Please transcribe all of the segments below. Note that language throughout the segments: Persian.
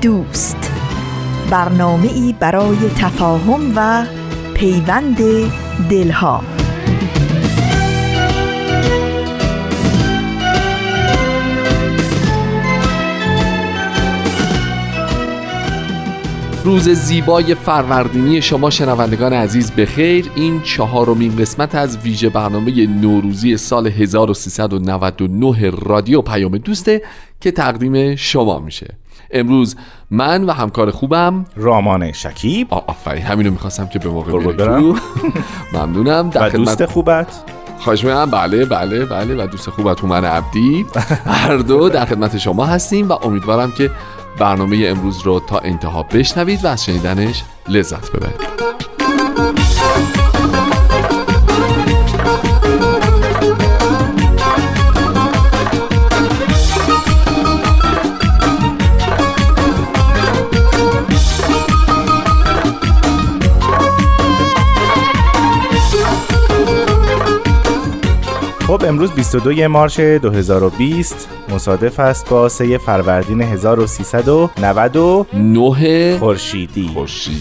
دوست. برنامه ای برای تفاهم و پیوند دلها. روز زیبای فروردینی شما شنوندگان عزیز بخیر. این چهارمین قسمت از ویژه برنامه نوروزی سال 1399 رادیو پیام دوسته که تقدیم شما میشه. امروز من و همکار خوبم. رامان شکیب. آفرین همینو می‌خواستم که به موقع برم. ممنونم. و دوست خوبت؟ خواهش می‌کنم. بله بله بله. و دوست خوبت من عبدی. هر دو در خدمت شما هستیم و امیدوارم که برنامه امروز رو تا انتها بشنوید و از شنیدنش لذت ببرید. امروز 22 مارچ 2020 مصادف است با 3 فروردین 1399 خورشیدی.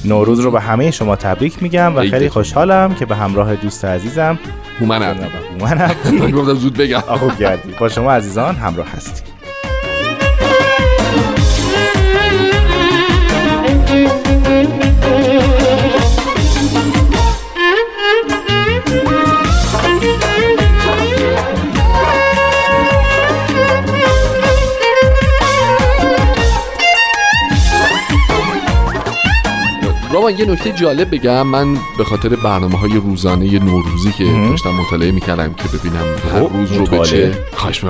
نوروز رو به همه شما تبریک میگم و خیلی خوشحالم که به همراه دوست عزیزم هومن هومن گفتم زود بگم. خوب کردی. با شما عزیزان همراه هستیم. یه نکته جالب بگم. من به خاطر برنامه های روزانه نوروزی که داشتم مطالعه می‌کردم که ببینم هر خب، روز رو به چه خواهش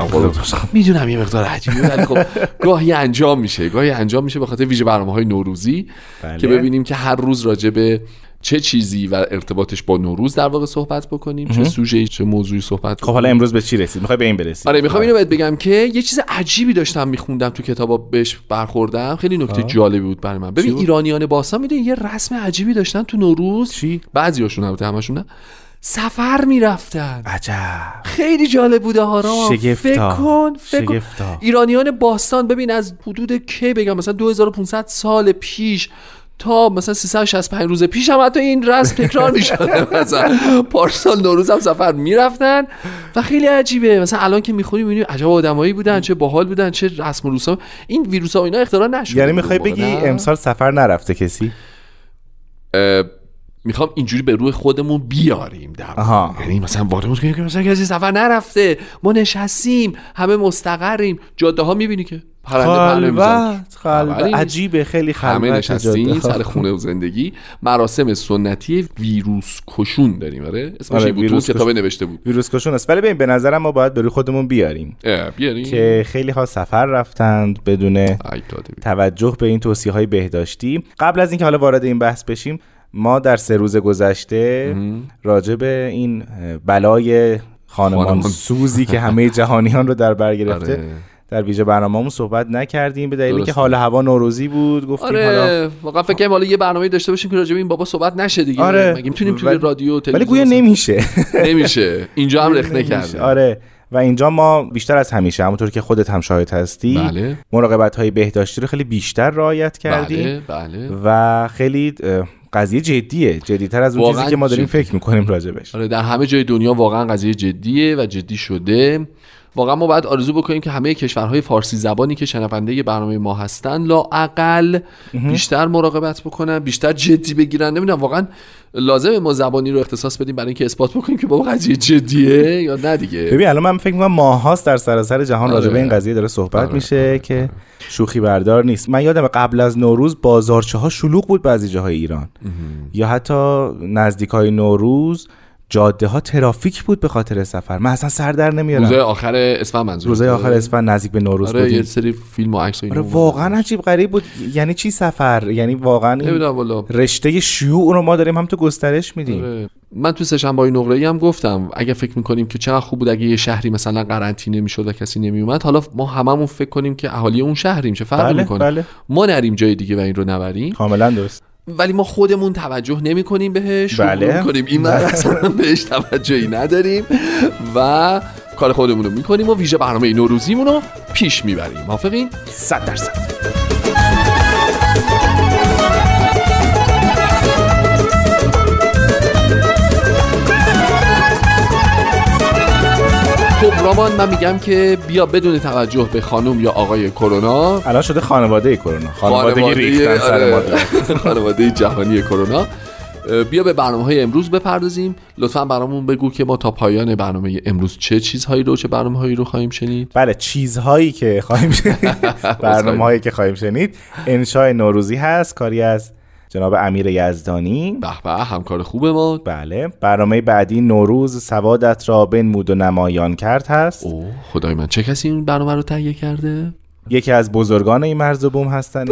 می‌دونم یه مقدار عجیبه ولی خب گاهی انجام میشه. گاهی انجام میشه به خاطر ویژه برنامه های نوروزی بله. که ببینیم که هر روز راجع به چه چیزی و ارتباطش با نوروز در واقع صحبت بکنیم؟ چه سوژه چه موضوعی صحبت خب حالا امروز به چی رسید می‌خوای به این برسیم. آره می‌خوام اینو بهت بگم که یه چیز عجیبی داشتم میخوندم تو کتابا بهش برخوردم. خیلی نکته جالبی بود برای من. ببین ایرانیان باستان می‌دونی یه رسم عجیبی داشتن تو نوروز. چی؟ بعضیاشون البته همشون نه. سفر می‌رفتن. عجب. خیلی جالب بوده ها فکر کن فکر ایرانیان باستان ببین از حدود کی بگم؟ مثلا 2500 سال پیش تا مثلا 365 روز پیش هم حتی این رسم تکرار می‌شده مثلا پارسال نوروز هم سفر می‌رفتن و خیلی عجیبه. مثلا الان که می‌خونی می‌بینی عجب آدمایی بودن چه باحال بودن چه رسم و روسا این ویروس ها و اینا اختراع نشده. یعنی می‌خوای بگی امسال سفر نرفته کسی؟ می‌خوام اینجوری به روی خودمون بیاریم در یعنی مثلا وارد که مثلا کسی سفر نرفته ما نشستیم همه مستقریم. جاده ها می‌بینی که خلوت خلوت. عجیبه خیلی خلوت همه نشستیم سر خونه و زندگی. مراسم سنتی ویروس کشون داریم آره؟ اسمش آره بود کتاب نوشته بود. ویروس کشون است. ولی ببین به نظرم ما باید بروی خودمون بیاریم. بیاریم. که خیلی ها سفر رفتند بدون توجه به این توصیه های بهداشتی. قبل از اینکه حالا وارد این بحث بشیم ما در سه روز گذشته راجع به این بلای خانمان, سوزی که همه جهانیان رو در بر گرفته آره. در ویژه برنامه‌مون صحبت نکردیم به دلیلی که حال هوا نوروزی بود. گفتیم آره. حالا واقعا فکر کنم حالا یه برنامه داشته باشیم که راجع به این بابا صحبت نشه دیگه. آره. مگه می‌تونیم توی رادیو ولی گویا نمیشه. نمیشه. اینجا هم رخنه کرده آره. و اینجا ما بیشتر از همیشه همونطور که خودت هم شاهد هستی بله. مراقبت های بهداشتی رو خیلی بیشتر رعایت کردیم بله. بله. و خیلی قضیه جدیه جدیتر از اون چیزی که ما داریم فکر می‌کنیم راجبش آره در همه جای دنیا واقعا قضیه جدیه و جدی شده واقعا ما باید آرزو بکنیم که همه کشورهای فارسی زبانی که شنونده برنامه ما هستن لااقل بیشتر مراقبت بکنن بیشتر جدی بگیرن نمی‌دونم واقعا لازم ما زبانی رو اختصاص بدیم برای اینکه اثبات بکنیم که بابا قضیه جدیه یا نه دیگه ببین الان من فکر می‌کنم ماهاست در سراسر جهان آره. راجع به این قضیه داره صحبت آره. میشه آره. که شوخی بردار نیست من یادم قبل از نوروز بازارچه ها شلوغ بود بعضی جاهای ایران یا حتی نزدیک های نوروز جاده ها ترافیک بود به خاطر سفر. من اصلا سر در نمیارم. روزای آخر اسفند منظور روزای آخر اسفند نزدیک به نوروز آره یه سری فیلم و عکس آره واقعا عجیب غریب بود. یعنی چی سفر؟ یعنی واقعا رشته شیوع رو ما داریم هم تو گسترش میدیم. آره. من تو سهشنبه نقره ای هم گفتم اگه فکر می‌کنیم که چقدر خوب بود اگه یه شهری مثلا قرنطینه می‌شد و کسی نمیومد حالا ما هممون فکر کنیم که اهالی اون شهریم چه فرقی بله، می‌کنه؟ بله. ما نریم جای دیگه و این رو نبریم. کاملا درست. ولی ما خودمون توجه نمی کنیم بهش بله. کنیم این بله. اصلا بهش توجهی نداریم و کار خودمون رو می‌کنیم و ویژه برنامه نوروزیمون رو پیش می‌بریم. موافقین؟ 100 درصد. رامان من میگم که بیا بدون توجه به خانم یا آقای کرونا. الان شده خانواده کرونا. خانواده ریختن سر آره. خانواده جهانی کرونا. بیا به برنامه های امروز بپردازیم. لطفا برامون بگو که ما تا پایان برنامه امروز چه چیزهایی رو چه برنامه هایی رو خواهیم شنید. بله چیزهایی که خواهیم شنید. برنامه هایی که خواهیم شنید. انشای نوروزی هست. کاری از جناب امیر یزدانی. به به همکار خوب ما. بله. برنامه بعدی نوروز سوادت را بنمود و نمایان کرد هست. اوه خدای من چه کسی این برنامه رو تهیه کرده؟ یکی از بزرگان این مرز بوم هستن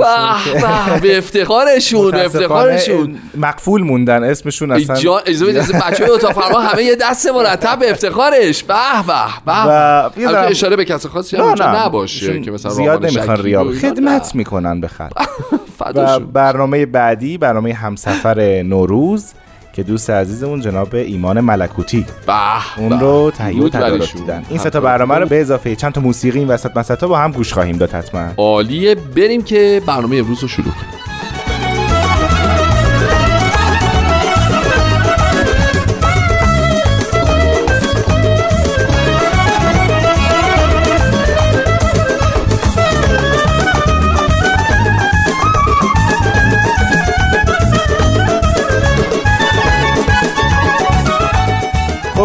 به افتخارشون به افتخارشون مقفول موندن اسمشون اصلا بدید بچه اتاق فرما همه یه دست مرتب به افتخارش. به به به. اشاره به کس خاصی نه نباشه که مثلا زیاد نمی‌خوان ریا خدمت می‌کنن به خلق و برنامه بعدی برنامه همسفر نوروز که دوست عزیزمون جناب ایمان ملکوتی. اون رو تهیه و تدارک دیدن این سه تا برنامه رو به اضافه چند تا موسیقی این وسط مسطا با هم گوش خواهیم داد حتما عالیه. بریم که برنامه امروز رو شروع کنیم.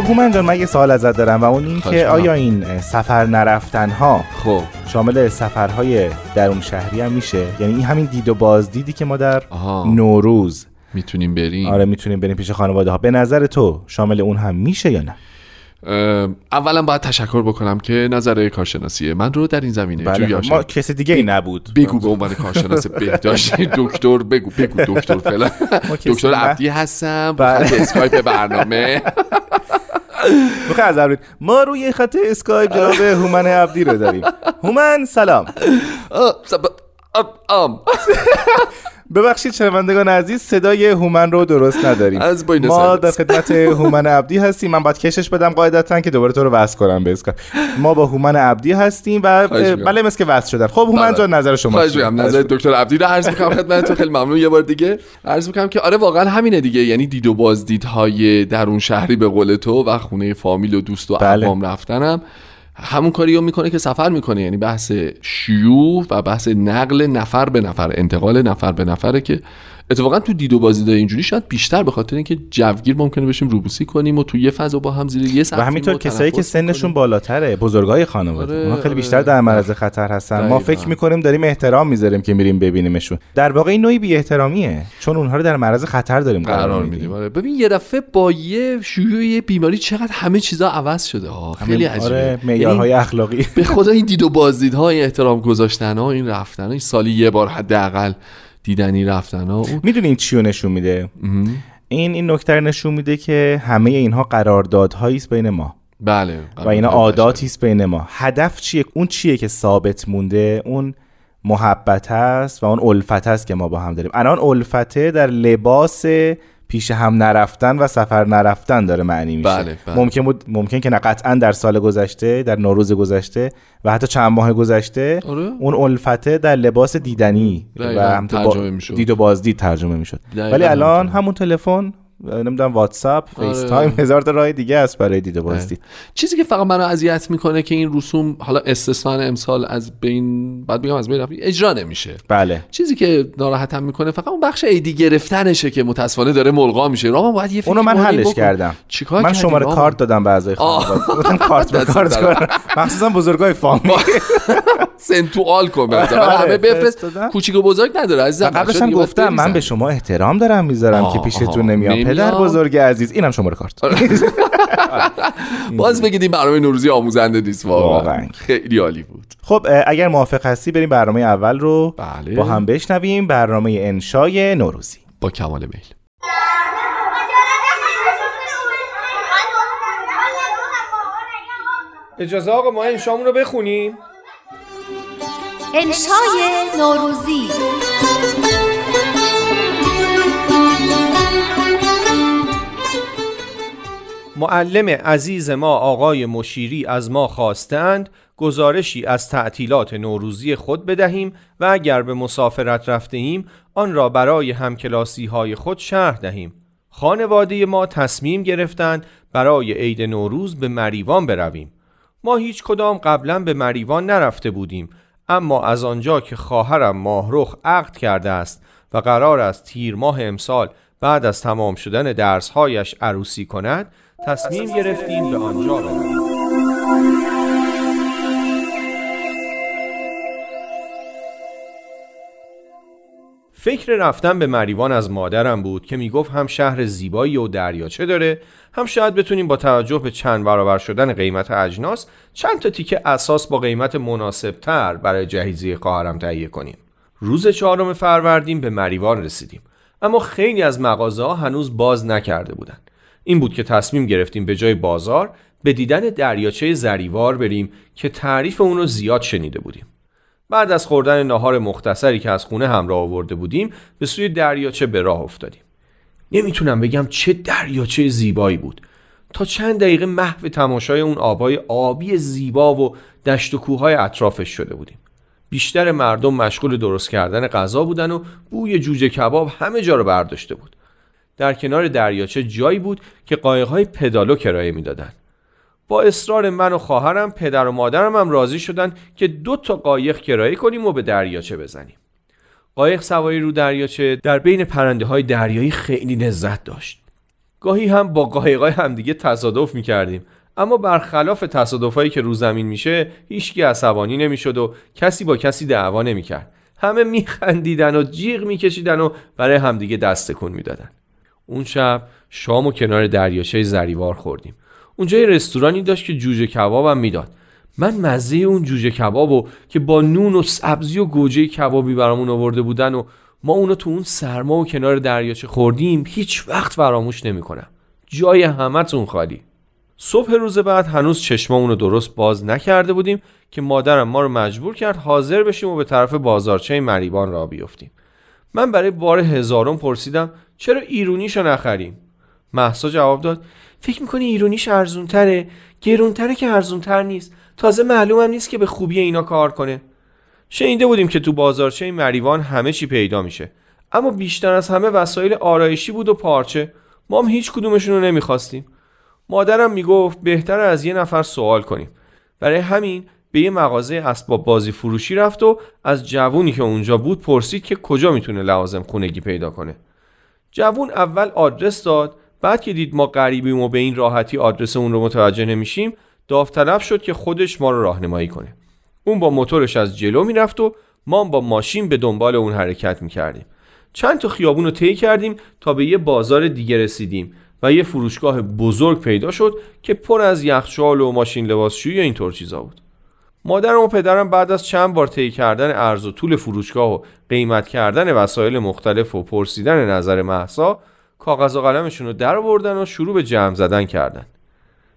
خب هومن جان من یه سوال ازت دارم و اون این که آیا این سفر نرفتن ها خب. شامل سفرهای درون شهری هم میشه؟ یعنی این همین دید و بازدیدی که ما در نوروز می‌تونیم بریم. آره می‌تونیم بریم پیش خانواده ها به نظر تو شامل اون هم میشه یا نه؟ اولا باید تشکر بکنم که نظر کارشناسی من رو در این زمینه بله ما کسی دیگه ای نبود. بگو به عنوان کارشناس بهداشت دکتر بگو بگو دکتر فلان. دکتر عبدی هستم بله. اسکایپ برنامه. بخیر ما روی خط اسکایپ جناب هومن عبدی رو داریم. هومن سلام. ببخشید شنوندگان عزیز صدای هومن رو درست نداریم. از ما در خدمت هومن عبدی هستیم. من باید کشش بدم قاعدتا که دوباره تو رو وصل کنم به ما با هومن عبدی هستیم و بله مثل که وصل شدن. خب هومن بله. جان نظر شما نظر دکتر عبدی رو عرض می‌کنم خدمت خیلی ممنون. یه بار دیگه عرض می‌کنم که آره واقعا همینه دیگه. یعنی دید و بازدیدهای درون شهری به قول تو و خونه فامیل و دوست و بله. اقوام رفتنم. همون کاری رو می‌کنه که سفر می‌کنه. یعنی بحث شیوع و بحث نقل نفر به نفر انتقال نفر به نفره که اتفاقا تو دید و بازی اینجوری شاید بیشتر به خاطر اینکه جوگیر ممکنه بشیم روبوسی کنیم و تو یه فضا با هم زیر یه و همینطور کسایی که سنشون بالاتره بزرگای خانواده. آره، اونا خیلی بیشتر آره. در معرض خطر هستن. ما فکر می‌کنیم داریم احترام می‌ذاریم که میریم ببینیمشون. در واقع این نوعی بی احترامیه چون اونها رو در معرض خطر داریم قرار میدیم. آره. ببین یه دفعه با یه شیوع بیماری چقدر همه چیزا عوض شده. ها خیلی عجیبه. آره معیارهای اخلاقی. به خدا این دید و بازدیدها این احترام گذاشتن ها این رفتن این سالی یه بار حداقل دیدنی رفتن ها می‌دونی این چی نشون میده؟ این این نکته نشون میده که همه اینها قراردادهایی است بین ما. بله و اینا عاداتی است بین ما. هدف چیه؟ اون چیه که ثابت مونده؟ اون محبت است و اون الفت است که ما با هم داریم. الان الفته در لباس پیش هم نرفتن و سفر نرفتن داره معنی میشه بله، بله. ممکن بود ممکن که نه قطعا در سال گذشته در نوروز گذشته و حتی چند ماه گذشته آره. اون الفته در لباس دیدنی و هم با... دید و بازدید ترجمه می‌شد ولی الان همون تلفن نمی‌دونم واتساپ FaceTime هزار تا راه دیگه است برای دید و بازدید چیزی که فقط منو اذیت می‌کنه که این رسوم حالا استثنا امسال از بین بعد بگم از بین اجرا نمیشه. بله. چیزی که ناراحتم می‌کنه فقط اون بخش عیدی گرفتنشه که متاسفانه داره ملغا میشه. راما باید یه اونو من حلش کردم. چیکار من شماره کارت دادم به اعضای خانواده. گفتم کارت به کارت کنم مخصوصا بزرگای فامیل. سنتوال کن همه آره، بفرست. کوچیک و بزرگ نداره عزیزم. قبلش هم گفتم من به شما احترام دارم می‌ذارم که پیشتون نمیام پدر بزرگ عزیز اینم شماره کارت. باز بگید این برنامه نوروزی آموزنده نیست واقعا. خیلی عالی بود. خب اگر موافق هستی بریم برنامه اول رو بله. با هم بشنویم برنامه انشای نوروزی. با کمال میل. اجازه آقا ما انشامون رو بخونیم. انشای نوروزی. معلم عزیز ما آقای مشیری از ما خواستند گزارشی از تعطیلات نوروزی خود بدهیم و اگر به مسافرت رفته ایم آن را برای همکلاسی های خود شرح دهیم. خانواده ما تصمیم گرفتند برای عید نوروز به مریوان برویم. ما هیچ کدام قبلا به مریوان نرفته بودیم اما از آنجا که خواهرم ماهرخ عقد کرده است و قرار است تیر ماه امسال بعد از تمام شدن درسهایش عروسی کند تصمیم گرفتیم به آنجا برویم فکر رفتن به مریوان از مادرم بود که می‌گفت هم شهر زیبایی و دریاچه داره هم شاید بتونیم با توجه به چند برابر شدن قیمت اجناس چند تا تیکه اساس با قیمت مناسب تر برای جهیزی خواهرم تهیه کنیم. روز چهارم فروردین به مریوان رسیدیم اما خیلی از مغازه ها هنوز باز نکرده بودند. این بود که تصمیم گرفتیم به جای بازار به دیدن دریاچه زریوار بریم که تعریف اون رو زیاد شنیده بودیم. بعد از خوردن ناهار مختصری که از خونه همراه آورده بودیم به سوی دریاچه به راه افتادیم. نمی‌تونم بگم چه دریاچه زیبایی بود. تا چند دقیقه محو تماشای اون آبای آبی زیبا و دشت و کوههای اطرافش شده بودیم. بیشتر مردم مشغول درست کردن غذا بودن و بوی جوجه کباب همه جا رو برداشته بود. در کنار دریاچه جایی بود که قایقهای پدالو کرایه می‌دادند. با اصرار من و خواهرم پدر و مادرم هم راضی شدن که دو تا قایق کرایه کنیم و به دریاچه بزنیم. قایق سواری رو دریاچه در بین پرنده های دریایی خیلی لذت داشت. گاهی هم با قایقای همدیگه تصادف می‌کردیم اما برخلاف تصادفایی که رو زمین میشه هیچکی عصبانی نمی‌شد و کسی با کسی دعوا نمی‌کرد. همه میخندیدن و جیغ میکشیدن و برای همدیگه دست تکون می‌دادن. اون شب شام و کنار دریاچه زریوار خوردیم. اونجا یه رستورانی داشت که جوجه کبابم می‌داد. من مزه اون جوجه کبابو که با نون و سبزی و گوجه کبابی برامون آورده بودن و ما اونو تو اون سرما و کنار دریاچه خوردیم هیچ وقت فراموش نمی‌کنم. جای همتون خالی. صبح روز بعد هنوز چشمامون رو درست باز نکرده بودیم که مادرم ما رو مجبور کرد حاضر بشیم و به طرف بازارچه مریبان را بیفتیم من برای بار هزارم پرسیدم چرا ایرونیشو نخریم؟ محسا جواب داد فکر می‌کنی ایرونیش ارزونتره؟ گرونتره که ارزونتر نیست. تازه معلومم نیست که به خوبی اینا کار کنه. شنیده بودیم که تو بازارچه مریوان همه چی پیدا میشه. اما بیشتر از همه وسایل آرایشی بود و پارچه. ما هم هیچ کدومشون رو نمی‌خواستیم. مادرم می‌گفت بهتر از یه نفر سوال کنیم. برای همین به یه مغازه اسباب بازی فروشی رفت و از جوونی که اونجا بود پرسید که کجا می‌تونه لوازم خونگی پیدا کنه. جوون اول آدرس داد بعد که دید ما غریبیم و به این راحتی آدرس اون رو متوجه نمیشیم داوطلب شد که خودش ما رو راهنمایی کنه. اون با موتورش از جلو می‌رفت و ما با ماشین به دنبال اون حرکت می‌کردیم. چند تا خیابون رو طی کردیم تا به یه بازار دیگه رسیدیم و یه فروشگاه بزرگ پیدا شد که پر از یخچال و ماشین لباسشویی و اینطور چیزا بود. مادرم و پدرم بعد از چند بار طی کردن ارز و طول فروشگاه و قیمت کردن وسایل مختلف و پرسیدن نظر محسا کاغذ و قلمشون رو در آوردن و شروع به جمع زدن کردن.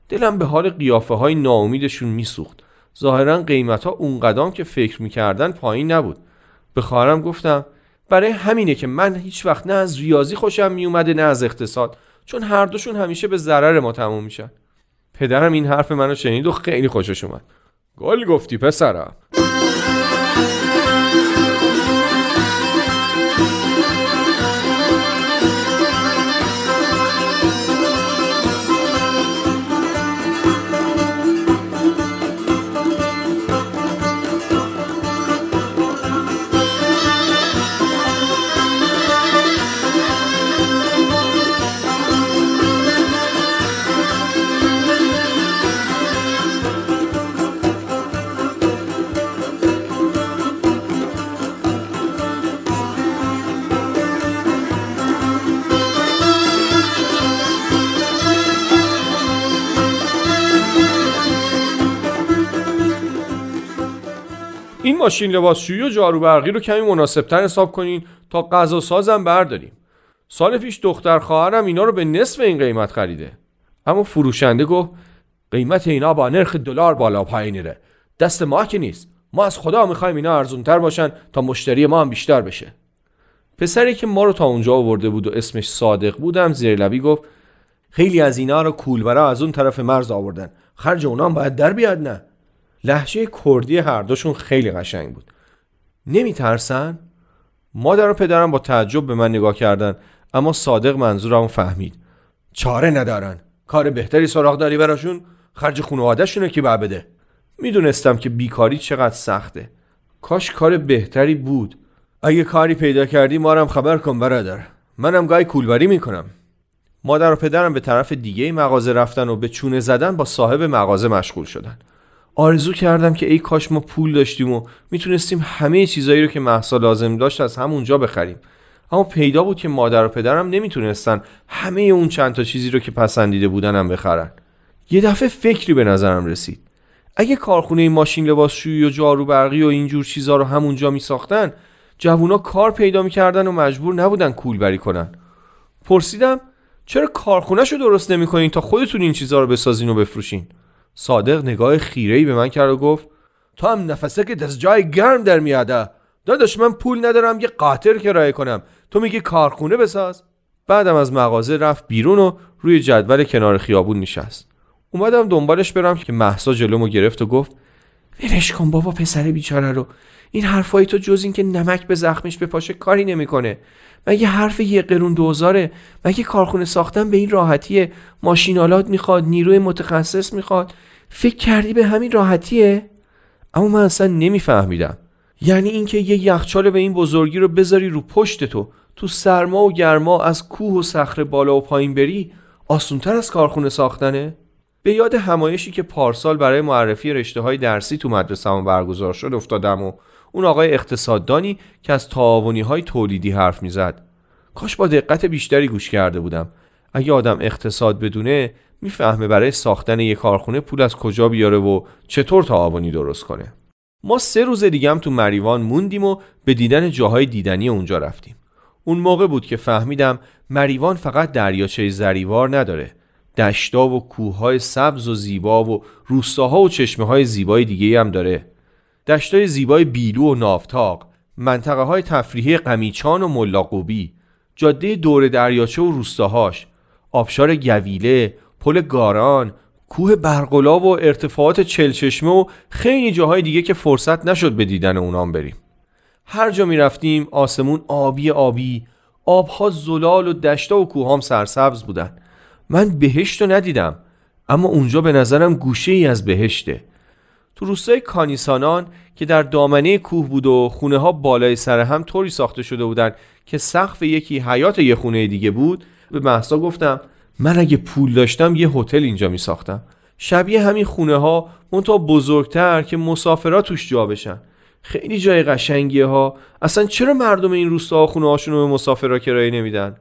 دلم به حال قیافه های ناامیدشون میسوخت. ظاهرا قیمت ها اونقدام که فکر می‌کردن پایین نبود. به خواهرم گفتم برای همینه که من هیچ وقت نه از ریاضی خوشم میومده نه از اقتصاد چون هر دوشون همیشه به ضرر ما تموم میشن. پدرم این حرف منو شنید و خیلی خوشش اومد. گل گفتی پسرم. ماشین لباسشویی و جارو برقی رو کمی مناسبتر حساب کنین تا غذا سازم برداریم. سال پیش دختر خواهرم اینا رو به نصف این قیمت خریده. اما فروشنده گفت قیمت اینا با نرخ دلار بالا پایین ره. دست ما که نیست. ما از خدا می‌خوایم اینا ارزونتر باشن تا مشتری ما هم بیشتر بشه. پسری که ما رو تا اونجا آورده بود و اسمش صادق بودم زیر لبی گفت خیلی از اینا رو کولبرا از اون طرف مرز آوردن. خرج اونام باید در بیاد نه. لحجه کردی هر دوشون خیلی قشنگ بود. نمیترسن؟ مادر و پدرم با تعجب به من نگاه کردن اما صادق منظورمو فهمید. چاره ندارن. کار بهتری سراغ داری براشون خرج خانوادهشونه که بعد بده؟ می‌دونستم که بیکاری چقدر سخته. کاش کار بهتری بود. اگه کاری پیدا کردی مارم خبر کن برادر. منم گاهی کولبری می‌کنم. مادر و پدرم به طرف دیگه مغازه رفتن و به چونه زدن با صاحب مغازه مشغول شدن. آرزو کردم که ای کاش ما پول داشتیم و می‌تونستیم همه چیزایی رو که محسا لازم داشت از همونجا بخریم. اما پیدا بود که مادر و پدرم نمی‌تونستن همه اون چند تا چیزی رو که پسندیده بودنم بخرن. یه دفعه فکری به نظرم رسید. اگه کارخونه ماشین لباسشویی و جارو برقی و اینجور چیزا رو همونجا میساختن جوونا کار پیدا می‌کردن و مجبور نبودن کولبری کنن. پرسیدم چرا کارخونهش رو درست نمی‌کنین تا خودتون این چیزها رو بسازین و بفروشین؟ صادق نگاه خیره‌ای به من کرد و گفت تو هم نفسه که دست جای گرم در میاده داداش من پول ندارم یه قاطر کرایه کنم. تو میگی کارخونه بساز. بعدم از مغازه رفت بیرون و روی جدول کنار خیابون نشست. اومدم دنبالش برم که محسا جلومو گرفت و گفت ولش کن بابا پسر بیچاره رو. این حرفای تو جز اینکه نمک به زخمش بپاشه کاری نمی‌کنه. مگه حرف یه قرون دوزاره؟ مگه کارخونه ساختن به این راحتیه؟ ماشینالات می‌خواد نیروی متخصص می‌خواد. فکر کردی به همین راحتیه؟ اما من اصلا نمیفهمیدم. یعنی اینکه یه یخچال به این بزرگی رو بذاری رو پشت تو تو سرما و گرما از کوه و صخره بالا و پایین بری آسونتر از کارخونه ساختنه؟ به یاد همایشی که پارسال برای معرفی رشته های درسی تو مدرسه برگزار شد افتادم و اون آقای اقتصاددانی که از تعاونی های تولیدی حرف می‌زد. کاش با دقت بیشتری گوش کرده بودم. اگه آدم اقتصاد بدونه می‌فهمه برای ساختن یک کارخونه پول از کجا بیاره و چطور تعاونی درست کنه. ما سه روز دیگه هم تو مریوان موندیم و به دیدن جاهای دیدنی اونجا رفتیم. اون موقع بود که فهمیدم مریوان فقط دریاچه زریوار نداره. دشتا و کوههای سبز و زیبا و روستاها و چشمه های زیبای دیگه هم داره. دشتای زیبای بیلو و نافتاق منطقه های تفریحی قمیچان و ملاقوبی. جاده دور دریاچه و روستاهاش. آبشار گویله پل گاران کوه برقلا و ارتفاعات چلچشمه و خیلی جاهای دیگه که فرصت نشد به دیدن اونام بریم. هر جا می رفتیم آسمون آبی آبی آبها زلال و دشتا و کوهام سرسبز بودن. من بهشت رو ندیدم اما اونجا به نظرم گوشه ای از بهشته. تو روستای کانیسانان که در دامنه کوه بود و خونه ها بالای سر هم طوری ساخته شده بودن که سقف یکی حیات یه خونه دیگه بود. به محسا گفتم من اگه پول داشتم یه هتل اینجا می ساختم شبیه همین خونه ها منتها بزرگتر که مسافرات توش جا بشن. خیلی جای قشنگیه ها. اصلا چرا مردم این روستا خونه هاشون رو به مسافرا کرایه نمیدن؟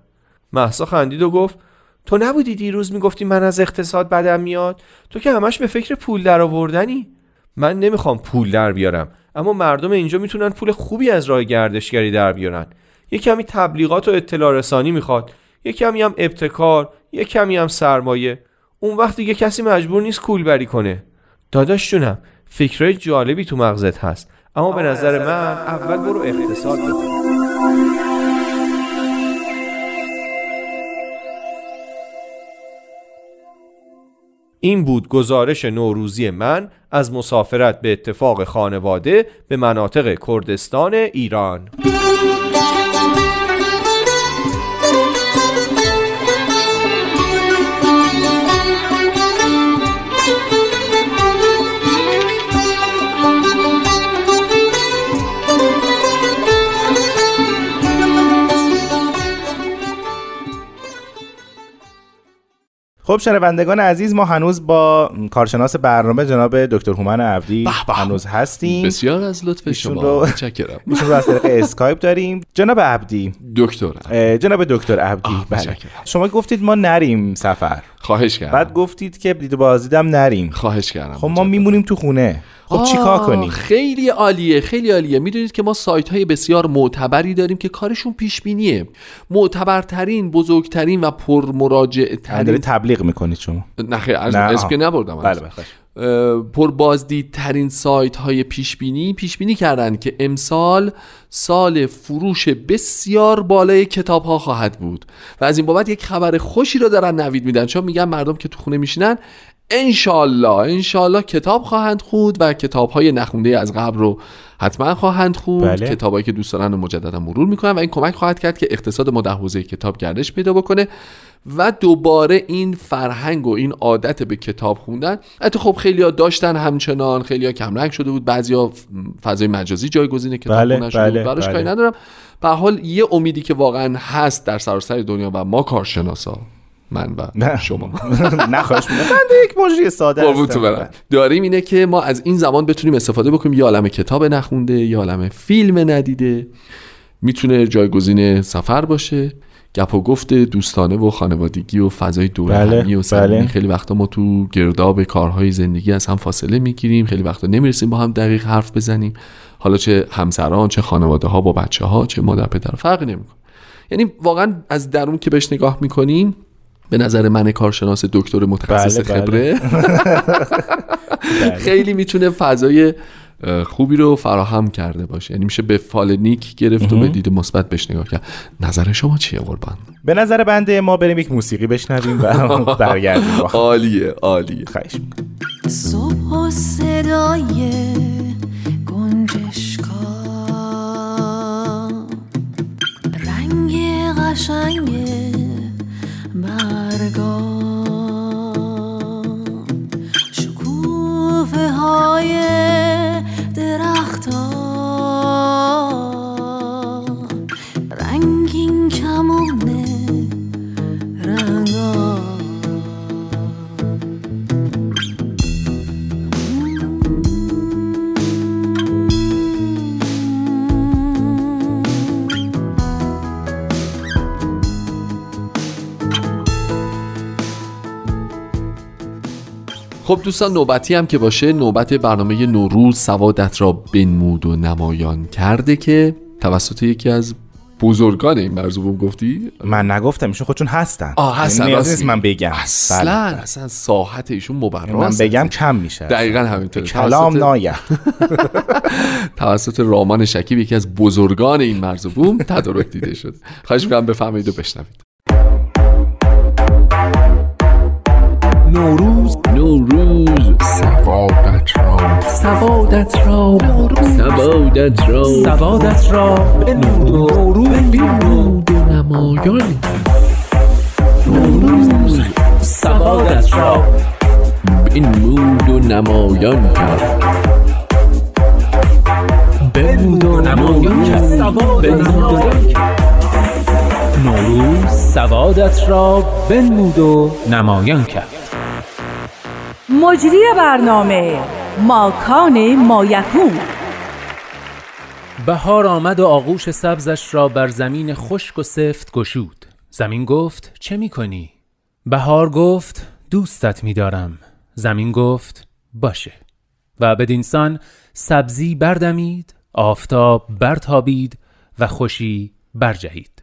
محسا خندید و گفت تو نبودی دیروز می‌گفتی من از اقتصاد بدم میاد؟ تو که همش به فکر پول در آوردنی من نمی‌خوام پول در بیارم اما مردم اینجا می‌تونن پول خوبی از راه گردشگری در بیارن. یه کمی تبلیغات و اطلاع رسانی می‌خواد یه کمی هم ابتکار یه کمی هم سرمایه. اون وقت دیگه کسی مجبور نیست کول بری کنه. داداش جونم فکرهای جالبی تو مغزت هست اما به نظر من اول برو اقتصاد بکن این بود گزارش نوروزی من از مسافرت به اتفاق خانواده به مناطق کردستان ایران. خب شنوندگان عزیز ما هنوز با کارشناس برنامه جناب دکتر هومن عبدی هنوز هستیم. بسیار از لطف شما. متشکرم. ایشون رو از طریق اسکایپ داریم. جناب عبدی. دکتر جناب دکتر عبدی. بله. شما گفتید ما نریم سفر. خواهش کردم. بعد گفتید که دید بازدیدم نریم. خواهش کردم. خب ما میمونیم تو خونه. خب چیکار کنیم؟ خیلی عالیه خیلی عالیه. می‌دونید که ما سایت های بسیار معتبری داریم که کارشون پیش بینیه معتبرترین بزرگترین و پر مراجع ترین تبلیغ می‌کنید شما. نه خیلی اسم که نبردم بله بله پر بازدیدترین سایت های پیش بینی پیش بینی کردن که امسال سال فروش بسیار بالای کتاب ها خواهد بود. و از این بابت یک خبر خوشی رو دارن نوید میدن. چون میگن مردم که تو خونه میشینن انشالله انشالله کتاب خواهند خود و کتاب های نخونده از قبل رو حتما خواهند خود بله. کتابایی که دوست دارن رو مجددا مرور می‌کنن و این کمک خواهد کرد که اقتصاد ما در حوزه کتاب گردش پیدا بکنه و دوباره این فرهنگ و این عادت به کتاب خوندن. حتی خب خیلی ها داشتن همچنان خیلی ها کمرنگ شده بود بعضی ها فضای مجازی جایگزین کتاب بله، خوندن شده بله، بود کاری ندارم. به حال یه امیدی که واقعا هست در سراسر دنیا و ما کارشناسا. من و شما. نخواهش من یک مجری ساده هستم. داریم اینه که ما از این زمان بتونیم استفاده بکنیم. یه عالم کتاب نخونده یه عالم فیلم ندیده. می‌تونه جایگزین سفر باشه. گپ و گفت دوستانه و خانوادگی و فضای دور بله، و بله. خیلی وقتا ما تو گرداب کارهای زندگی از هم فاصله می‌گیریم. خیلی وقتا نمی‌رسیم با هم دقیق حرف بزنیم. حالا چه همسران چه خانواده ها با بچه ها چه مادر پدر فرقی نمی‌کنه. یعنی واقعا از درون که بهش نگاه می‌کنیم به نظر من کارشناس دکتر متخصص بله خبره. خیلی می‌تونه فضای خوبی رو فراهم کرده باشه. یعنی میشه به فال نیک گرفت و به دید مثبت بهش نگاه کرد. نظر شما چیه قربان؟ به نظر بنده ما بریم یک موسیقی بشنویم و برگردیم عالیه عالیه. خواهش صبح صدای گنجشکا. رنگ قشنگ برگا شکوفه های خب دوستان نوبتی هم که باشه نوبت برنامه نوروز سوادت را بنمود و نمایان کرده که توسط یکی از بزرگان این مرزوبون گفتی؟ من نگفتم ایشون خودشون هستن. آه هستن یعنی نیست من بگم. اصلا بله. اصلا ساحت ایشون مبراز من بگم کم میشه دقیقا همینطور کلام نایه. توسط رامان شکیب یکی از بزرگان این مرزوبوم تدارک دیده شد. خواهش می‌کنم بفهمید و بشنوید. نوروز نوروز سوادت را. سوادت را. سوادت را. سوادت را. به و نمایان نوروز سوادت را بنمود و نمایان کرد. بنمود و نمایان کرد. نوروز سوادت را بنمود و نمایان کرد. مجری برنامه ماکان مایکون بهار آمد و آغوش سبزش را بر زمین خشک و سفت گشود. زمین گفت چه می کنی؟ بهار گفت دوستت می دارم زمین گفت باشه. و بدینسان سبزی بردمید آفتاب برتابید و خوشی برجهید.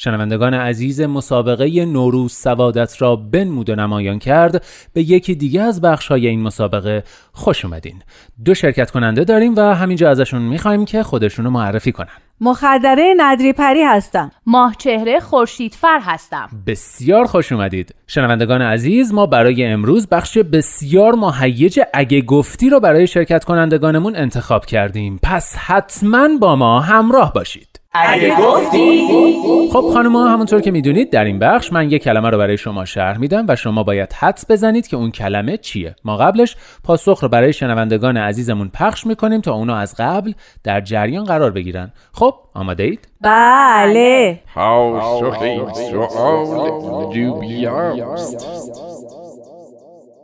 شنوندگان عزیز مسابقه نوروز سوادت را بنمود و نمایان کرد. به یکی دیگه از بخش های این مسابقه خوش اومدین. دو شرکت کننده داریم و همینجا ازشون می‌خوایم که خودشون رو معرفی کنن. مخدره ندری پری هستم. ماه چهره خورشیدفر هستم. بسیار خوش اومدید. شنوندگان عزیز ما برای امروز بخش بسیار مهیج اگه گفتی رو برای شرکت کنندگانمون انتخاب کردیم. پس حتما با ما همراه باشید. اگه گفتی. خب ها همونطور که می‌دونید در این بخش من یک کلمه رو برای شما شرح میدم و شما باید حدس بزنید که اون کلمه چیه. ما قبلش پاسخ رو برای شنوندگان عزیزمون پخش می‌کنیم تا اونو از قبل در جریان قرار بگیرن. خب آماده اید؟ بله.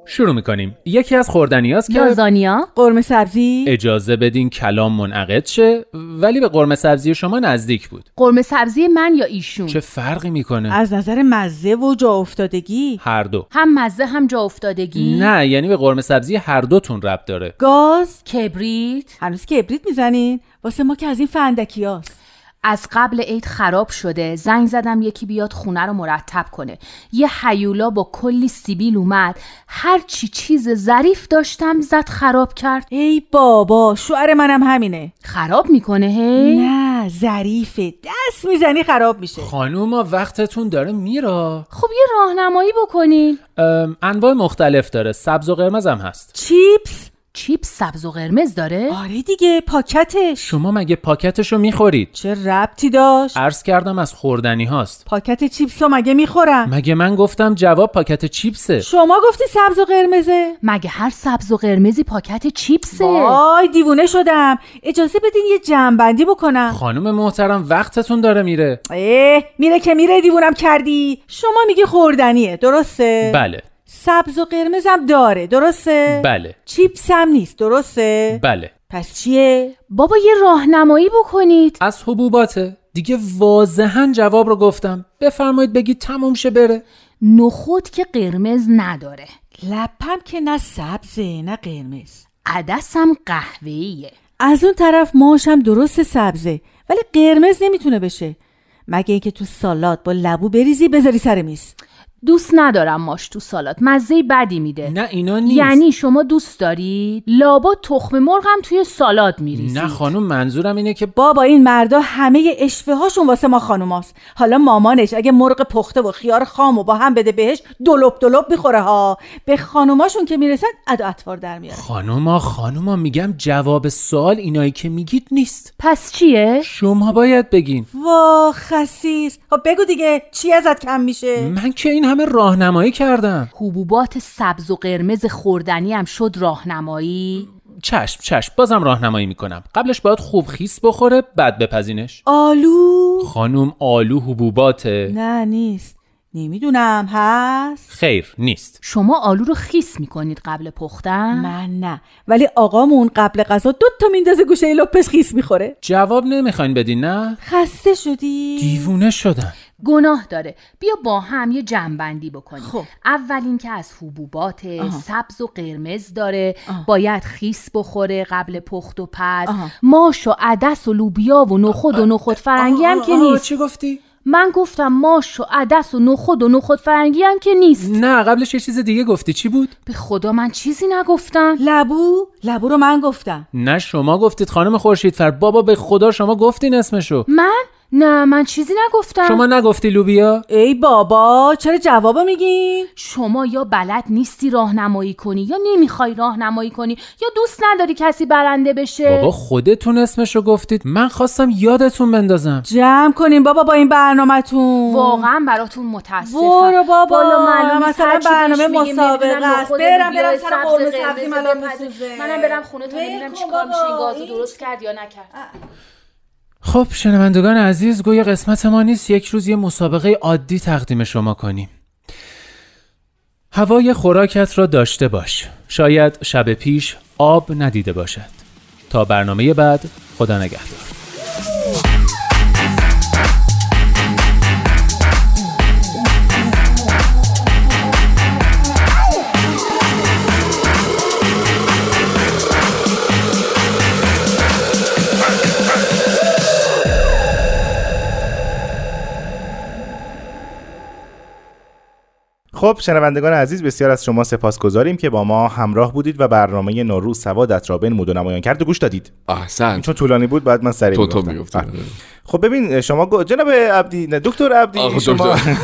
شروع می‌کنیم. یکی از خوردنیاست که لازانیا. قرمه سبزی. اجازه بدین کلام منعقد شه ولی به قرمه سبزی شما نزدیک بود. قرمه سبزی من یا ایشون؟ چه فرقی می‌کنه؟ از نظر مزه و جا افتادگی. هر دو. هم مزه هم جا افتادگی. نه یعنی به قرمه سبزی هر دوتون ربط داره. گاز. کبریت. هنوز کبریت می‌زنین. واسه ما که از این فندکی هاست. از قبل عید خراب شده. زنگ زدم یکی بیاد خونه رو مرتب کنه. یه حیولا با کلی سیبیل اومد. هر چی چیز ظریف داشتم زد خراب کرد. ای بابا شوهر منم همینه. خراب می‌کنه هی؟ نه ظریفه. دست می‌زنی خراب میشه. خانوما وقتتون داره میرا خب یه راهنمایی بکنین. ام، انواع مختلف داره. سبز و قرمز هم هست. چیپس؟ چیپس سبز و قرمز داره؟ آره دیگه پاکتش. شما مگه پاکتشو می‌خورید؟ چه ربطی داشت؟ عرض کردم از خوردنی هاست. پاکت چیپس رو مگه می‌خورم؟ مگه من گفتم جواب پاکت چیپسه؟ شما گفتی سبز و قرمزه. مگه هر سبز و قرمزی پاکت چیپسه؟ وای دیوونه شدم. اجازه بدین یه جمعبندی بکنم. خانم محترم وقتتون داره میره. اه میره که میره دیوونم کردی. شما میگی خوردنیه درسته؟ بله. سبز و قرمزم داره درسته؟ بله. چیپس هم نیست درسته؟ بله. پس چیه؟ بابا یه راهنمایی بکنید. از حبوباته. دیگه واضحا جواب رو گفتم. بفرمایید بگید تموم شه بره. نخود که قرمز نداره. لپم که نه سبزه نه قرمز. عدسم قهوه‌ایه. از اون طرف ماشم درست سبزه ولی قرمز نمی‌تونه بشه. مگه اینکه تو سالاد با لبو بریزی بذاری سر میز؟ دوست ندارم ماش تو سالاد مزه بدی میده. نه اینا نیست. یعنی شما دوست دارید لابا تخم مرغ هم توی سالاد میریزید. نه خانم منظورم اینه که بابا این مردا همه اشوه هاشون واسه ما خانوماست حالا مامانش اگه مرغ پخته و خیار خام و با هم بده بهش دلوب دلوب می‌خوره ها. به خانوماشون که می‌رسن ادا اطوار در میاره خانوما خانوما میگم جواب سوال اینایی که میگید نیست. پس چیه؟ شما باید بگین. وا خسیس. خب بگو دیگه چی ازت کم میشه؟ من که این همه راهنمایی کردم حبوبات سبز و قرمز خوردنی هم شد راهنمایی؟ چشم چشم بازم راهنمایی می‌کنم. قبلش باید خوب خیس بخوره بعد بپزینش. آلو؟ خانوم آلو حبوباته. نه نیست. نمی‌دونم هست؟ خیر نیست. شما آلو رو خیس می‌کنید قبل پختن؟ من نه. ولی آقامون قبل غذا دو تا میندازه گوشه لپش خیس می‌خوره. جواب نمی‌خواین بدین نه؟ خسته شدی. دیوونه شدن. گناه داره. بیا با هم یه جنبندی بکنیم. خب. اول اینکه از حبوبات. سبز و قرمز داره. آه. باید خیس بخوره قبل پخت و پز. ماش و عدس و لوبیا و نخود و نخود فرنگی هم که نیست. چی گفتی؟ من گفتم ماش و عدس و نخود و نخود فرنگی هم که نیست. نه قبلش یه چیز دیگه گفتی. چی بود؟ به خدا من چیزی نگفتم. لبو؟ لبو رو من گفتم. نه شما گفتید خانم خورشیدفر. بابا به خدا شما گفتین اسمشو. من؟ نه من چیزی نگفتم. شما نگفتی لوبیا؟ ای بابا چرا جوابو میگین؟ شما یا بلد نیستی راهنمایی کنی یا نمی‌خوای راهنمایی کنی یا دوست نداری کسی برنده بشه. بابا خودتون اسمشو گفتید. من خواستم یادتون بندازم. جمع کنین بابا با این برنامهتون. واقعا براتون متاسفم. برو بابا. بالا مثلا برنامه مسابقه است. برم برم سر قرمه سبزی بپزه. بسوزه. منم برم خونه تا ببینم چیکار میشه. گازو درست کرد یا نکرد. خب شنوندگان عزیز گویا قسمت ما نیست. یک روز یه مسابقه عادی تقدیم شما کنیم. هوای خوراکت را داشته باش. شاید شب پیش آب ندیده باشد. تا برنامه بعد خدا نگهدار. خب شنوندگان عزیز بسیار از شما سپاسگزاریم که با ما همراه بودید و برنامه نوروز سوادت را بین مود و نمایان کرد و گوش دادید. احسن. چون طولانی بود بعد من سریع تو تو. خب ببین شما گو- جناب عبدی نه دکتر عبدی شما دکتر.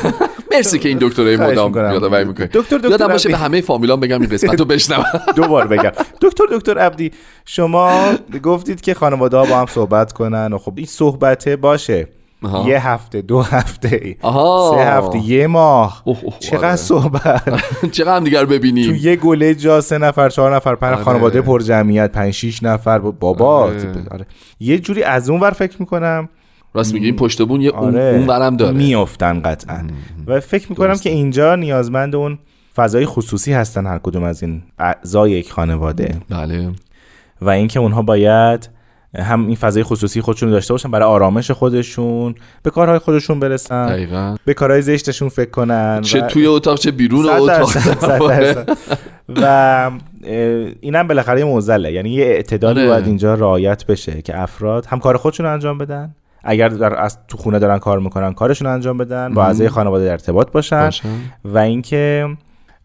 مرسی که این دکترای خواهش مدام می‌کنم. یادآوری می‌کنی. دکتر دکتر یادم باشه. به همه فامیلان بگم این قسمت رو بشنوم. دو بار بگم. دکتر دکتر عبدی شما گفتید که خانواده ها با هم صحبت کنن و خب این صحبته باشه. آها. یه هفته دو هفته آها. سه هفته یه ماه اوه، اوه، چقدر آره. صحبت چقدر هم دیگر تو ببینیم یه گله جا سه نفر چهار نفر پنج آره. خانواده پر جمعیت پنج شیش نفر بابا آره. آره. یه جوری از اون ور فکر می‌کنم راست میگی این پشت بون یه اون, اون ورم داره میافتن قطعا و فکر می‌کنم. که اینجا نیازمند اون فضای خصوصی هستن هر کدوم از این اعضای یک خانواده بله و اینکه اونها باید هم این فضای خصوصی خودشون داشته باشن برای آرامش خودشون به کارهای خودشون برسن دقیقا به کارهای زشتشون فکر کنن چه و- توی اتاق چه بیرون اتاق درصد. و اینم بالاخره یه معضله یعنی یه اعتدالی آره. باید اینجا رعایت بشه که افراد هم کار خودشون رو انجام بدن اگر در از تو خونه دارن کار می‌کنن کارشون رو انجام بدن با. اعضای خانواده در ارتباط باشن باشن. و اینکه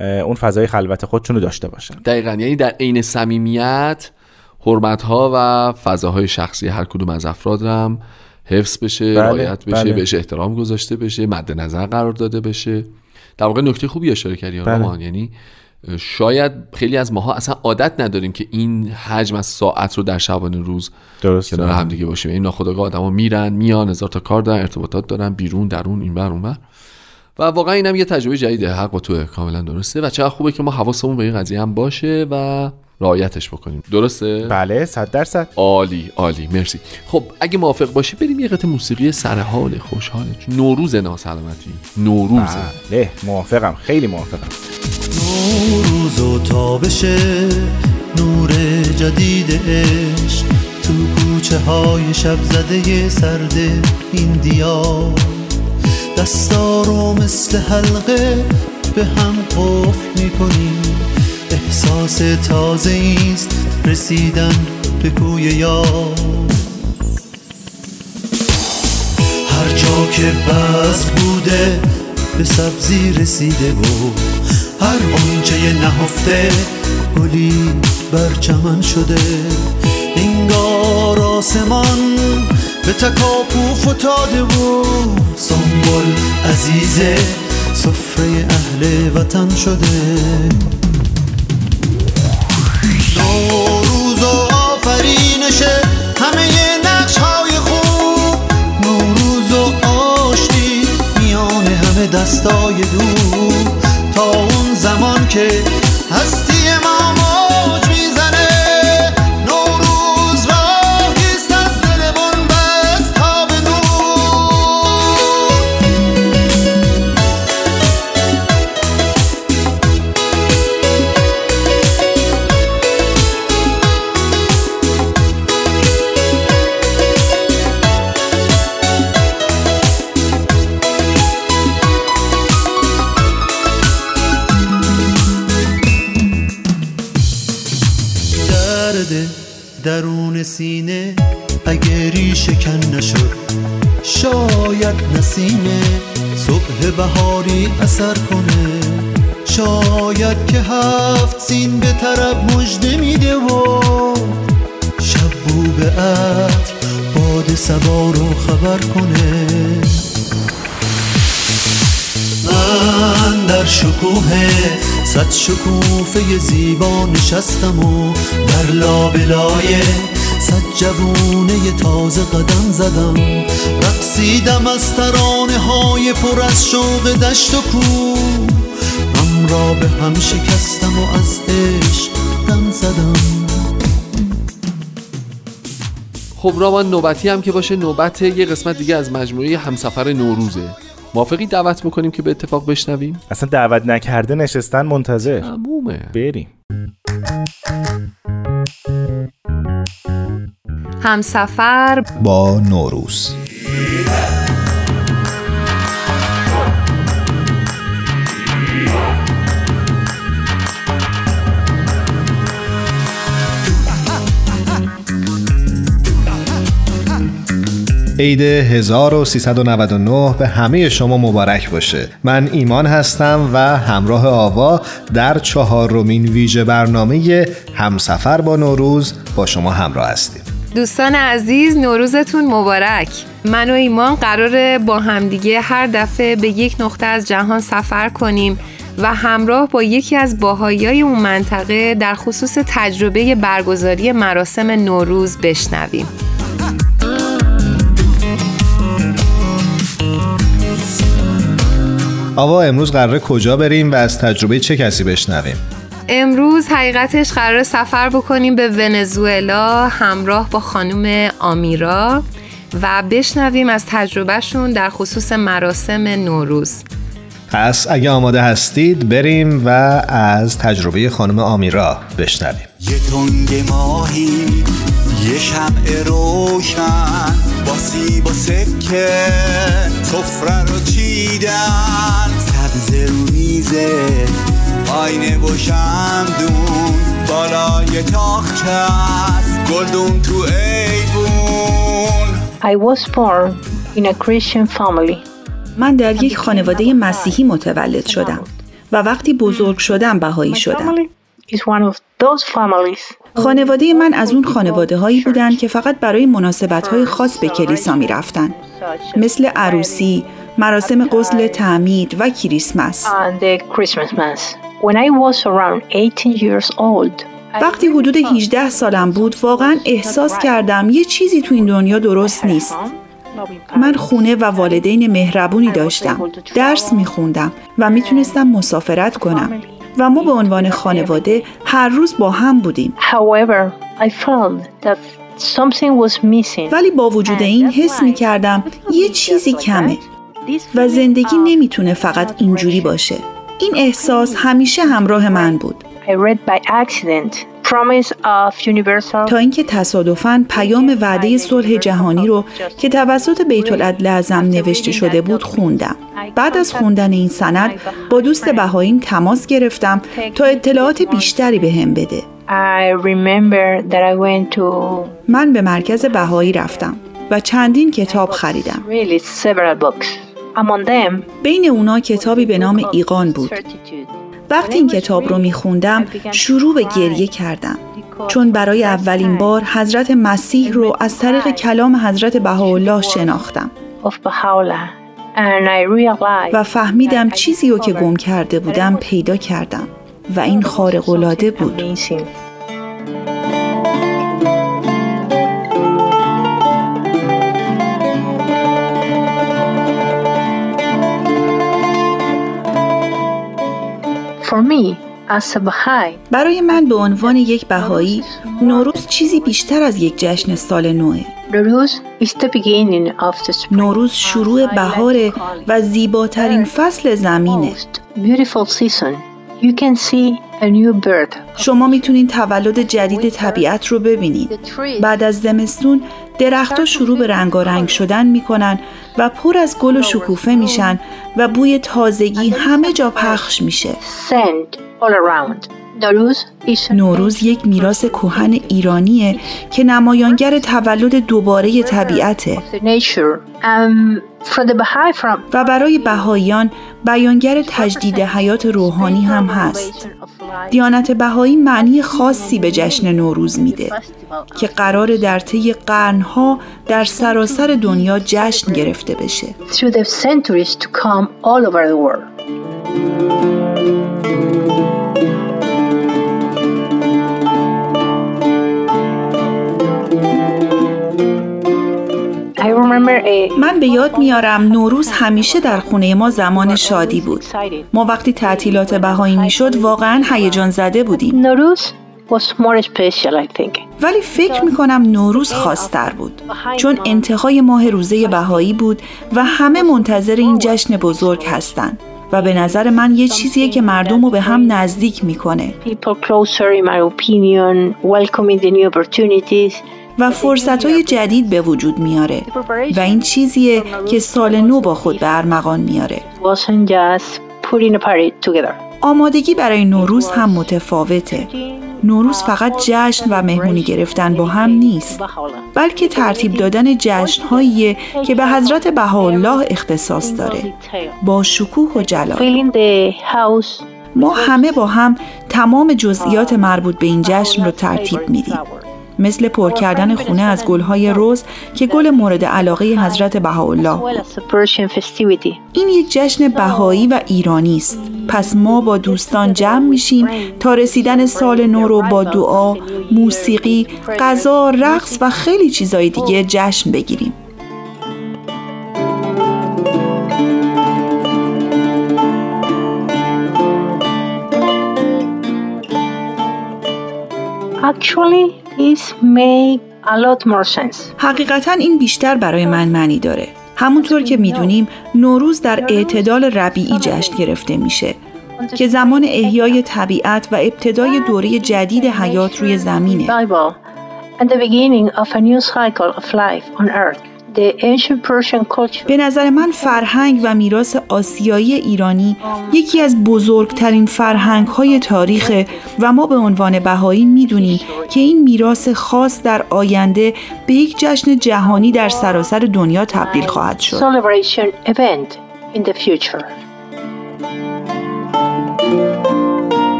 اون فضای خلوت خودشون رو داشته باشن دقیقا یعنی در عین صمیمیت حرمت ها و فضاهای شخصی هر کدوم از افراد هم حفظ بشه بله، رعایت بشه بله. بهش احترام گذاشته بشه مد نظر قرار داده بشه. در واقع نکته خوبی اشاره کردی بله. یعنی شاید خیلی از ماها اصلا عادت نداریم که این حجم از ساعت رو در شبانه روز درست کنار هم دیگه باشیم. این ناخودآگاه آدما میرن میان هزار تا کار دارن ارتباطات دارن بیرون درون این بر اون و واقعا اینم یه تجربه جدیده حق با توه کاملا درسته. و چقدر خوبه که ما حواسمون به این قضیه هم باشه و رعایتش بکنیم. درسته؟ بله صد درصد. عالی عالی مرسی. خب اگه موافق باشی بریم یه قطعه موسیقی سرحال خوشحال. نوروز ناسلامتی. نوروز. بله موافقم خیلی موافقم. نوروز و تابش نور جدید عشق. تو کوچه های شب زده سرد این دیار. دستا رو مثل حلقه به هم قفل می‌کنیم احساس تازه است رسیدن به کوی یار. هر جا که بس بوده به سبزی رسیده و هر آنچه نهفته گلی بر چمن شده. انگار آسمان به تکاپو فتاده و سنبل عزیزه سفره اهل وطن شده. نوروز و آفرینشه همه نقش های خوب. نوروز و آشتی میان همه دستای دور. تا اون زمان که هستی سینه اگه ریشه کن نشد شاید نسیمه صبح بهاری اثر کنه. شاید که هفت سین به طرف مژده میده و شب بو به باد سبا رو خبر کنه. من در شکوه صد شکوفه زیبا نشستم و در لابلای صد جوونه تازه قدم زدم. رقصیدم از ترانه های پر از شوق دشت و کو. هم را به هم شکستم و از عشق دم زدم. خب رامان نوبتی هم که باشه نوبت یه قسمت دیگه از مجموعه همسفر نوروزه. موافقی دعوت می‌کنیم که به اتفاق بشنویم؟ اصلا دعوت نکرده نشستن منتظر. تمومه بریم. همسفر با نوروز. عید 1399 به همه شما مبارک باشه. من ایمان هستم و همراه آوا در چهارمین ویژه برنامه همسفر با نوروز با شما همراه هستیم. دوستان عزیز نوروزتون مبارک. من و ایمان قراره با همدیگه هر دفعه به یک نقطه از جهان سفر کنیم و همراه با یکی از باهایی اون منطقه در خصوص تجربه برگزاری مراسم نوروز بشنویم. آوا امروز قراره کجا بریم و از تجربه چه کسی بشنویم؟ امروز حقیقتش قرار سفر بکنیم به ونزوئلا همراه با خانم آمیرا و بشنویم از تجربهشون در خصوص مراسم نوروز. پس اگه آماده هستید بریم و از تجربه خانم آمیرا بشنویم. یه تنگ ماهی یه شمع روشن با سیب و سکه سفره رو چیدن. سبز رو میزه آینه و شمدون بالای تاخچه است گلدون تو ایوون I was born in a Christian family. من در یک خانواده مسیحی متولد شدم و وقتی بزرگ شدم بهایی شدم. Is one of those families. خانواده من از اون خانواده هایی بودن که فقط برای مناسبت های خاص به کلیسا می رفتن. مثل عروسی، مراسم غسل تعمید و کریسمس. When I was around 18 years old, وقتی حدود 18 سالم بود واقعا احساس کردم یه چیزی تو این دنیا درست نیست. من خونه و والدین مهربونی داشتم. درس میخوندم و می‌تونستم مسافرت کنم. و ما به عنوان خانواده هر روز با هم بودیم. however, I felt that something was missing. ولی با وجود این حس می کردم یه چیزی کمه و زندگی نمی‌تونه فقط اینجوری باشه. این احساس همیشه همراه من بود. I read by accident Promise of Universal تا اینکه تصادفاً پیام وعده صلح جهانی رو که توسط بیت العدل اعظم نوشته شده بود خوندم. بعد از خوندن این سند با دوست بهاییم تماس گرفتم تا اطلاعات بیشتری به هم بده. من به مرکز بهایی رفتم و چندین کتاب خریدم. بین اونا کتابی به نام ایقان بود. وقتی این کتاب رو میخوندم شروع به گریه کردم. چون برای اولین بار حضرت مسیح رو از طریق کلام حضرت بهاءالله شناختم. و فهمیدم چیزی رو که گم کرده بودم پیدا کردم و این خارق‌العاده بود. برای من به عنوان یک بهایی نوروز چیزی بیشتر از یک جشن سال نوه. نوروز شروع بهاره و زیباترین فصل زمینه Most beautiful season. You can see a new birth. شما می‌تونین تولد جدید طبیعت رو ببینید بعد از زمستون درختها شروع به رنگارنگ شدن می‌کنن و پر از گل و شکوفه میشن و بوی تازگی همه جا پخش میشه. نوروز یک میراث کهن ایرانیه که نمایانگر تولد دوباره طبیعته. Um, و برای بهاییان بیانگر تجدید حیات روحانی هم هست. دیانت بهایی معنی خاصی به جشن نوروز میده که قرار در طی قرنها در سراسر دنیا جشن گرفته بشه. من به یاد میارم نوروز همیشه در خونه ما زمان شادی بود. ما وقتی تعطیلات بهایی می‌شد واقعا هیجان زده بودیم. Nowruz was more special, I think. ولی فکر می‌کنم نوروز خاصتر بود. چون انتهای ماه روزه بهایی بود و همه منتظر این جشن بزرگ هستند و به نظر من یه چیزیه که مردم رو به هم نزدیک می‌کنه. و فرصت های جدید به وجود میاره و این چیزیه که سال نو با خود به ارمغان میاره. آمادگی برای نوروز هم متفاوته. نوروز فقط جشن و مهمونی گرفتن با هم نیست بلکه ترتیب دادن جشنهاییه که به حضرت بهاءالله اختصاص داره. با شکوه و جلال. ما همه با هم تمام جزئیات مربوط به این جشن رو ترتیب میدیم. مثل پر کردن خونه از گلهای روز که گل مورد علاقه حضرت بهاءالله. این یک جشن بهایی و ایرانی است. پس ما با دوستان جمع میشیم تا رسیدن سال نو رو با دعا، موسیقی، غذا، رقص و خیلی چیزای دیگه جشن بگیریم. Actually, this make a lot more sense. حقیقتا این بیشتر برای من معنی داره همونطور که می‌دونیم نوروز در اعتدال ربیعی جشن گرفته میشه که زمان احیای طبیعت و ابتدای دوره جدید حیات روی زمینه. به نظر من فرهنگ و میراث آسیایی ایرانی یکی از بزرگترین فرهنگ های تاریخ و ما به عنوان بهایی می‌دونیم که این میراث خاص در آینده به یک جشن جهانی در سراسر دنیا تبدیل خواهد شد.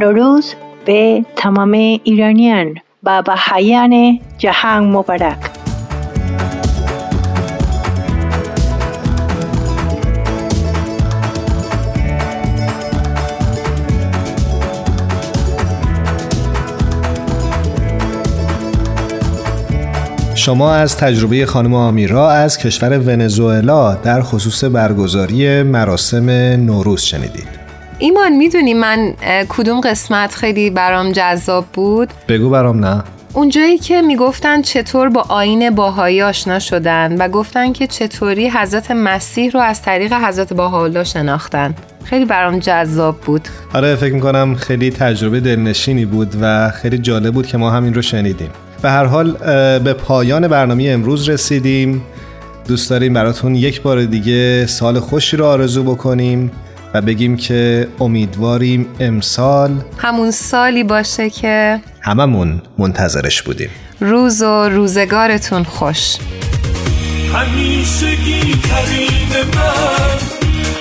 نوروز به تمام ایرانیان و بهایان جهان مبارک شما از تجربه خانم آمیرا از کشور ونزوئلا در خصوص برگزاری مراسم نوروز شنیدید. ایمان می‌دونی من کدوم قسمت خیلی برام جذاب بود؟ بگو برام نه. اونجایی که می‌گفتن چطور با آین باهایی آشنا شدن و گفتن که چطوری حضرت مسیح رو از طریق حضرت باهاءالله شناختن. خیلی برام جذاب بود. آره فکر می‌کنم خیلی تجربه دلنشینی بود و خیلی جالب بود که ما همین رو شنیدیم. به هر حال به پایان برنامه امروز رسیدیم. دوست داریم براتون یک بار دیگه سال خوشی رو آرزو بکنیم. و بگیم که امیدواریم امسال همون سالی باشه که هممون منتظرش بودیم. روز و روزگارتون خوش. همیشگی کریم من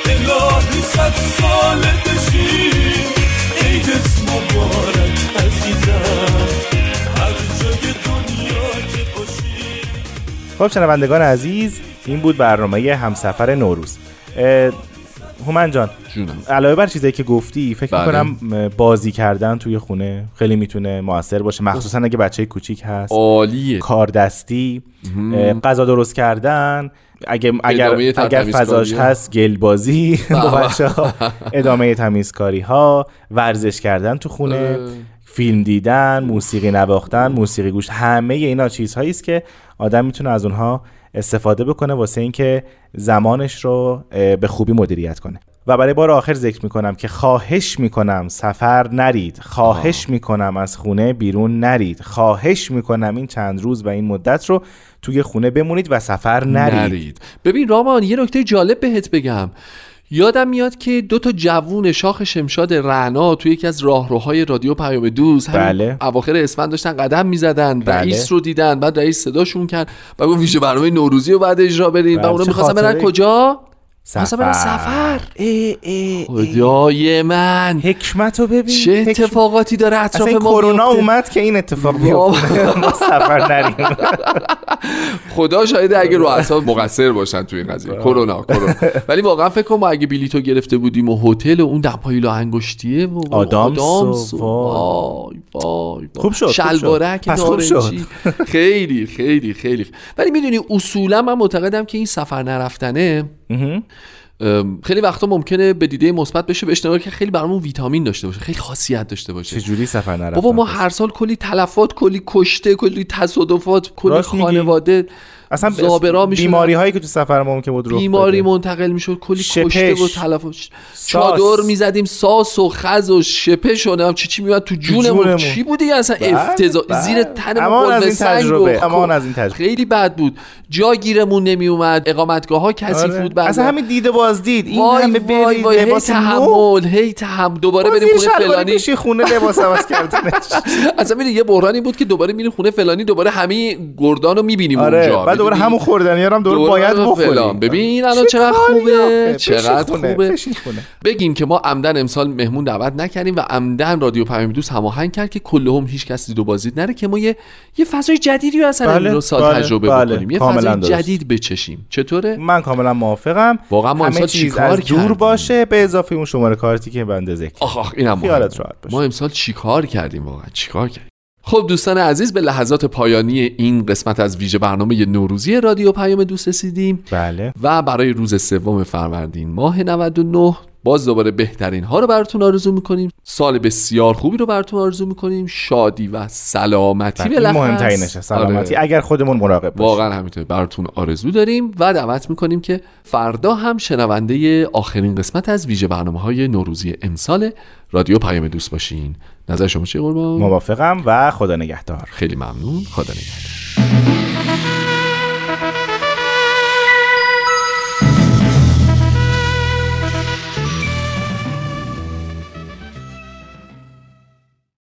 الهی صد سال بشی عیدت مبارک عزیزم هر جای دنیا که باشی خب شنوندگان عزیز این بود برنامه همسفر نوروز. هومن جان جونم علاوه بر چیزایی که گفتی فکر بله. می‌کنم بازی کردن توی خونه خیلی می‌تونه موثر باشه مخصوصا اگه بچه کوچیک هست عالیه کار دستی غذا درست کردن اگه اگر اگر فضاش. هست گل بازی با بله. بچه ها ادامه تمیزکاری ها ورزش کردن تو خونه. فیلم دیدن موسیقی نواختن موسیقی گوش همه اینا چیزهایی است که آدم می‌تونه از اونها استفاده بکنه واسه اینکه زمانش رو به خوبی مدیریت کنه. و برای بار آخر ذکر می‌کنم که خواهش می‌کنم سفر نرید. خواهش می‌کنم از خونه بیرون نرید. خواهش می‌کنم این چند روز و این مدت رو توی خونه بمونید و سفر نرید, نرید. ببین رامان یه نکته جالب بهت بگم. یادم میاد که دو تا جوون شاخ شمشاد رعنا توی یکی از راهروهای رادیو پیام دوست همین بله. اواخر اسفند داشتن قدم می‌زدن بله. رئیس رو دیدن بعد رئیس صداشون کرد و گفت ویژه برنامه نوروزی رو بعد اجرا بریم و بله. اونا چه می‌خواستن برن؟ کجا سفر. برن سفر. ای ای خدای من. حکمت رو ببین. چه اتفاقاتی داره اصلا اطراف ما کرونا. اومد که این اتفاق بیفته. ما سفر نریم. خدا شاید اگه رو اعصاب مقصر باشن توی این قضیه. کرونا کرونا. ولی واقعا فکر کنم ما اگه بلیتو گرفته بودیم و هتل و اون دمپایی انگشتیه و آدامس وای. وای خوب شد،. شلوارک نارنجی خیلی خیلی خیلی. ولی می‌دونی اصولا من معتقدم که این سفر نرفتنه خیلی وقتا ممکنه به دیده مثبت بشه به اشتباه که خیلی برامون ویتامین داشته باشه خیلی خاصیت داشته باشه چجوری سفر نرفتن بابا ما هر سال کلی تلفات کلی کشته کلی تصادفات کلی میگی. اصلا زابرا می‌شدن. بیماری هایی که تو سفر ممکن بود رخ بیماری بده. منتقل می‌شد کلی شپش. کشته و تلفات ساس. چادر می‌زدیم ساس و خز و شپه شدم چی چی میاد تو جونمون. چی بودی اصلا بله، افتضاح بله. زیر تنمون امان از این تجربه، و امان از این تجربه. خیلی بد بود جا گیرمون نمی اومد اقامتگاه ها کثیف آره. بود بله. اصلا همین دیده بازدید این وای همه برید لباس تحمل هی تحمل دوباره باز بریم خونه فلانی خونه لباس عوض کردنش اصلا یه بحرانی بود که دوباره میریم خونه فلانی دوباره همه گردان رو می‌بینیم آره اونجا بعد دوباره؟ همون خوردنی هم دوباره باید. بخوریم ببین الان چقدر خوبه؟ چقدر خوبه. بگیم که ما عمدن امسال مهمون دعوت نکردیم و عمدن رادیو پیام دوست هماهنگ کرد که کلهم هیچ کس دید و بازدید نره که ما یه یه فضای جدیدی رو اصلا بله، سال بله، تجربه بله، بکنیم یه فضای. جدید بچشیم چطوره من کاملا موافقم واقعا ما امسال چیکار دور؟ باشه به اضافه اون شماره کارتی که بنده ذکر آخ اینم خیالت مهمه. راحت باشه ما امسال چیکار کردیم واقعا چیکار کردیم خب دوستان عزیز به لحظات پایانی این قسمت از ویژه برنامه نوروزی رادیو پیام دوست رسیدیم. بله. و برای روز سوم فروردین ماه 99 باز دوباره بهترین ها رو براتون آرزو می‌کنیم. سال بسیار خوبی رو براتون آرزو می‌کنیم. شادی و سلامتی بله، این مهمترینشه سلامتی. آره. اگر خودمون مراقب باشیم. واقعا همینطور. براتون آرزو داریم و دعوت می‌کنیم که فردا هم شنونده آخرین قسمت از ویژه برنامه های نوروزی امسال رادیو پیام دوست باشین. نظر شما چیه قربان؟ موافقم و خدا نگهدار. خیلی ممنون. خدا نگهدار.